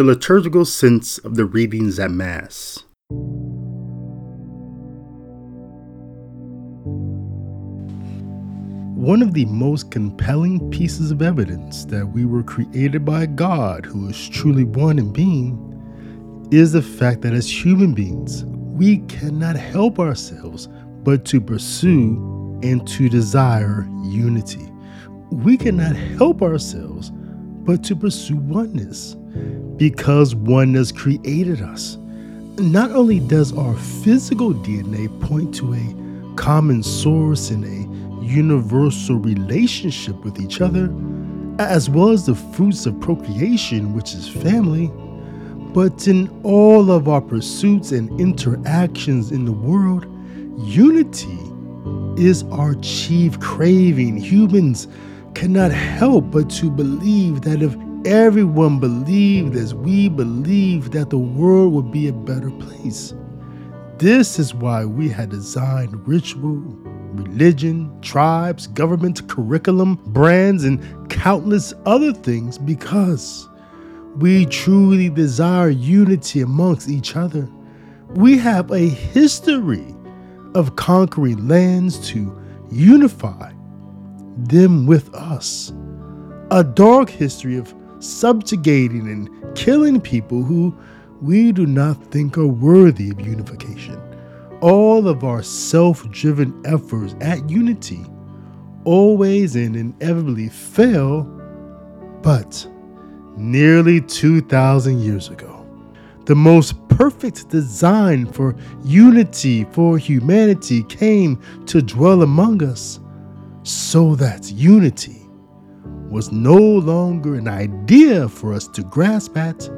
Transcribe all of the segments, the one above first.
The liturgical sense of the readings at Mass. One of the most compelling pieces of evidence that we were created by God, who is truly one in being, is the fact that as human beings, we cannot help ourselves but to pursue and to desire unity. We cannot help ourselves but to pursue oneness because oneness created us. Not only does our physical DNA point to a common source and a universal relationship with each other, as well as the fruits of procreation, which is family, but in all of our pursuits and interactions in the world, unity is our chief craving. Humans cannot help but to believe that if everyone believed as we believe that the world would be a better place. This is why we had designed ritual, religion, tribes, government, curriculum, brands, and countless other things because we truly desire unity amongst each other. We have a history of conquering lands to unify them with us, a dark history of subjugating and killing people who we do not think are worthy of unification. All of our self driven efforts at unity always and inevitably fail, but nearly 2,000 years ago, the most perfect design for unity for humanity came to dwell among us so that unity was no longer an idea for us to grasp at,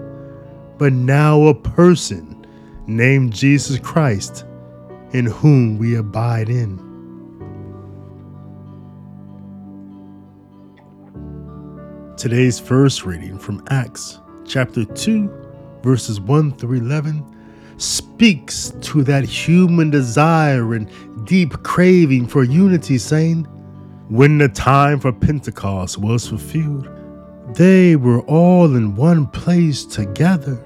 but now a person named Jesus Christ in whom we abide in. Today's first reading from Acts chapter 2, verses 1 through 11, speaks to that human desire and deep craving for unity, saying, when the time for Pentecost was fulfilled, they were all in one place together.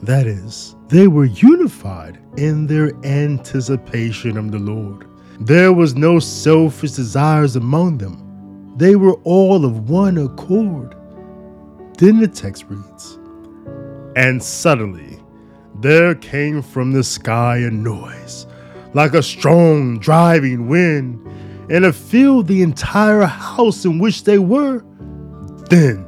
That is, they were unified in their anticipation of the Lord. There was no selfish desires among them. They were all of one accord. Then the text reads, And suddenly there came from the sky a noise, like a strong driving wind and it filled the entire house in which they were. Then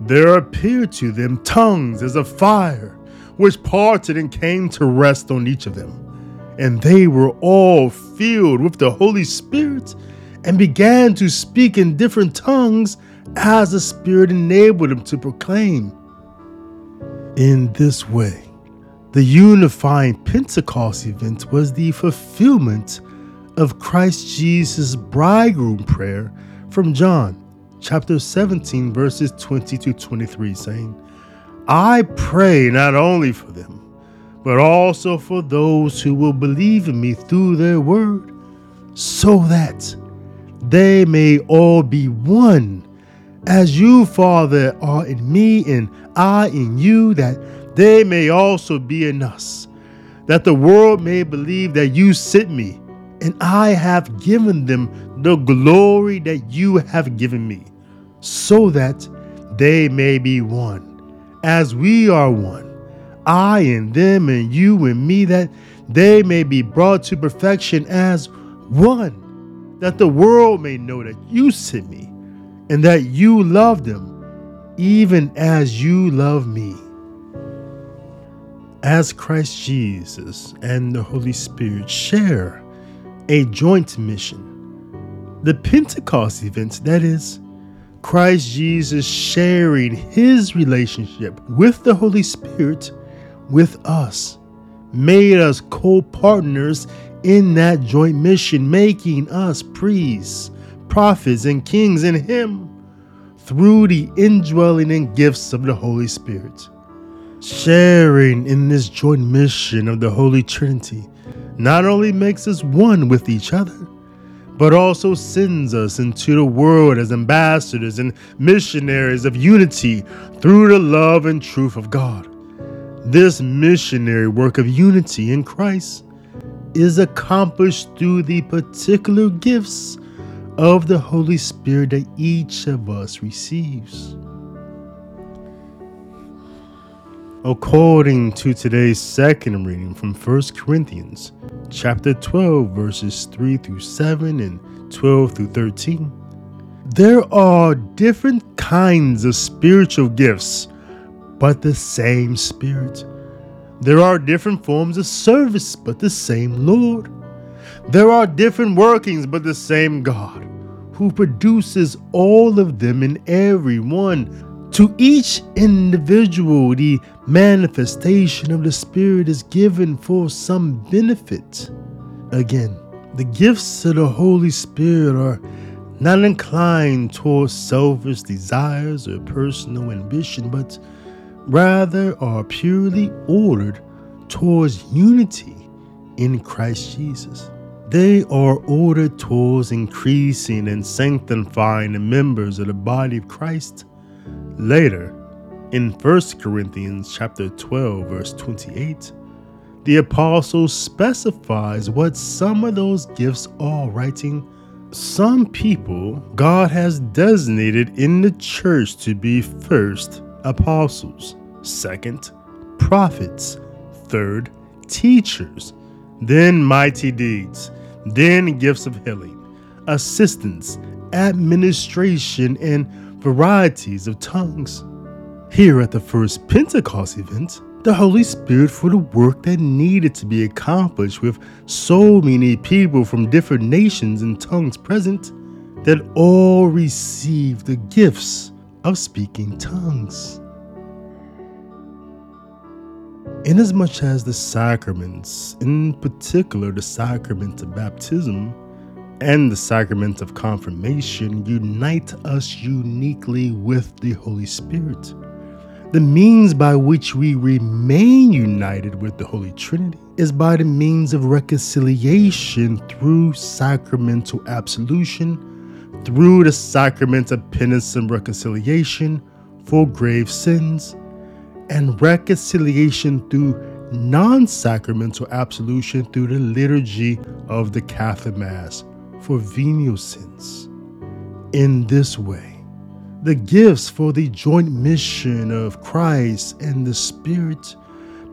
there appeared to them tongues as of fire, which parted and came to rest on each of them. And they were all filled with the Holy Spirit and began to speak in different tongues as the Spirit enabled them to proclaim. In this way, the unifying Pentecost event was the fulfillment of Christ Jesus' bridegroom prayer from John chapter 17, verses 20 to 23, saying, I pray not only for them, but also for those who will believe in me through their word, so that they may all be one, as you, Father, are in me and I in you, that they may also be in us, that the world may believe that you sent me and I have given them the glory that you have given me, so that they may be one, as we are one. I and them, and you and me, that they may be brought to perfection as one, that the world may know that you sent me, and that you love them, even as you love me. As Christ Jesus and the Holy Spirit share a joint mission. The Pentecost event, that is, Christ Jesus sharing his relationship with the Holy Spirit with us, made us co partners in that joint mission, making us priests, prophets, and kings in him through the indwelling and gifts of the Holy Spirit. Sharing in this joint mission of the Holy Trinity not only makes us one with each other, but also sends us into the world as ambassadors and missionaries of unity through the love and truth of God. This missionary work of unity in Christ is accomplished through the particular gifts of the Holy Spirit that each of us receives. According to today's second reading from 1 Corinthians chapter 12 verses 3 through 7 and 12 through 13, there are different kinds of spiritual gifts, but the same Spirit. There are different forms of service, but the same Lord. There are different workings, but the same God, who produces all of them in everyone to each individual, the manifestation of the Spirit is given for some benefit. Again, the gifts of the Holy Spirit are not inclined towards selfish desires or personal ambition, but rather are purely ordered towards unity in Christ Jesus. They are ordered towards increasing and sanctifying the members of the body of Christ Later, in 1 Corinthians chapter 12 verse 28, the apostle specifies what some of those gifts are, writing, Some people God has designated in the church to be first apostles, second prophets, third teachers, then mighty deeds, then gifts of healing, assistance, administration, and varieties of tongues. Here at the first Pentecost event, the Holy Spirit for the work that needed to be accomplished with so many people from different nations and tongues present that all received the gifts of speaking tongues. Inasmuch as the sacraments, in particular the sacrament of baptism, and the sacrament of confirmation unite us uniquely with the Holy Spirit. The means by which we remain united with the Holy Trinity is by the means of reconciliation through sacramental absolution, through the sacrament of penance and reconciliation for grave sins, and reconciliation through non sacramental absolution through the liturgy of the Catholic Mass for venial sins. In this way, the gifts for the joint mission of Christ and the Spirit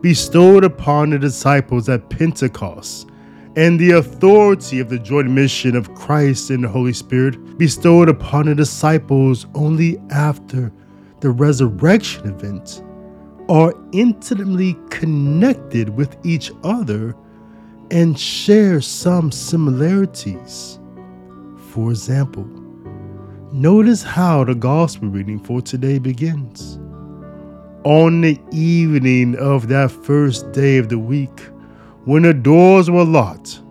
bestowed upon the disciples at Pentecost and the authority of the joint mission of Christ and the Holy Spirit bestowed upon the disciples only after the resurrection event are intimately connected with each other and share some similarities. For example, notice how the gospel reading for today begins. On the evening of that first day of the week, when the doors were locked,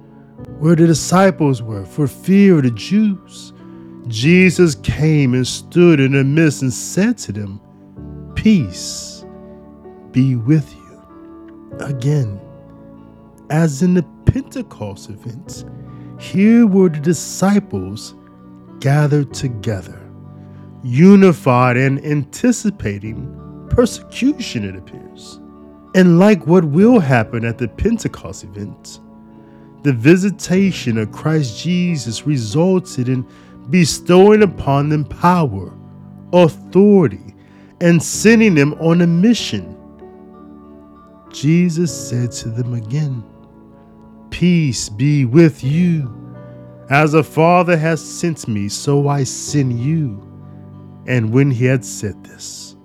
where the disciples were for fear of the Jews, Jesus came and stood in the midst and said to them, Peace be with you. Again, as in the Pentecost events, here were the disciples gathered together, unified and anticipating persecution, it appears. And like what will happen at the Pentecost event, the visitation of Christ Jesus resulted in bestowing upon them power, authority, and sending them on a mission. Jesus said to them again, Peace be with you. As a father has sent me, so I send you. And when he had said this,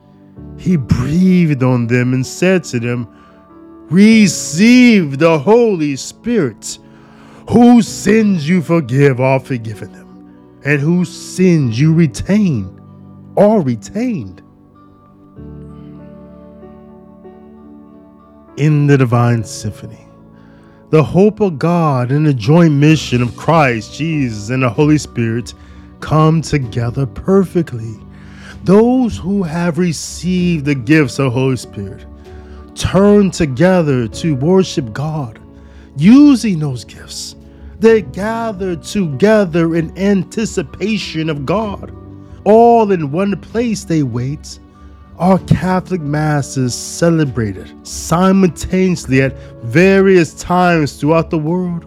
he breathed on them and said to them, Receive the Holy Spirit. Whose sins you forgive are forgiven them, and whose sins you retain are retained. In the Divine Symphony the hope of God and the joint mission of Christ, Jesus, and the Holy Spirit come together perfectly. Those who have received the gifts of Holy Spirit turn together to worship God, using those gifts. They gather together in anticipation of God. All in one place they wait. Our Catholic Mass is celebrated simultaneously at various times throughout the world.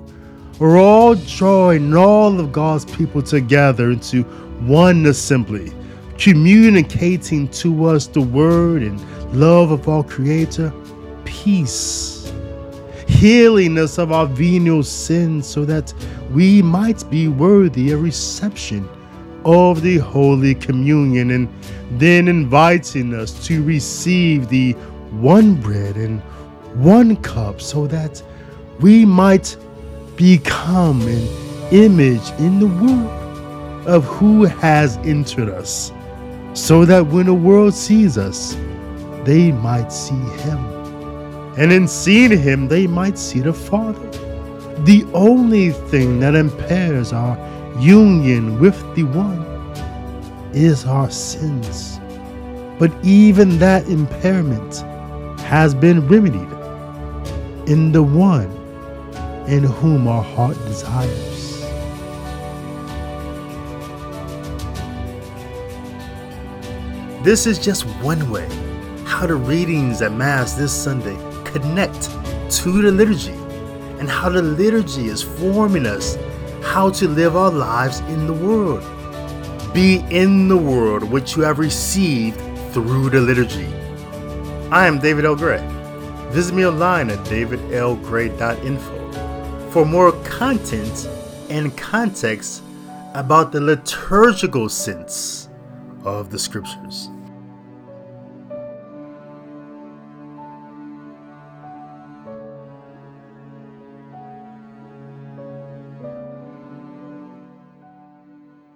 We're all joining all of God's people together into one assembly, communicating to us the word and love of our Creator, peace, healing us of our venial sins so that we might be worthy of reception of the Holy Communion, and then inviting us to receive the one bread and one cup so that we might become an image in the world of who has entered us, so that when the world sees us, they might see him. And in seeing him, they might see the Father. The only thing that impairs our union with the one is our sins. But even that impairment has been remedied in the one in whom our heart desires. This is just one way how the readings at Mass this Sunday connect to the liturgy and how the liturgy is forming us how to live our lives in the world. Be in the world which you have received through the liturgy. I am David L. Gray. Visit me online at davidlgray.info for more content and context about the liturgical sense of the scriptures.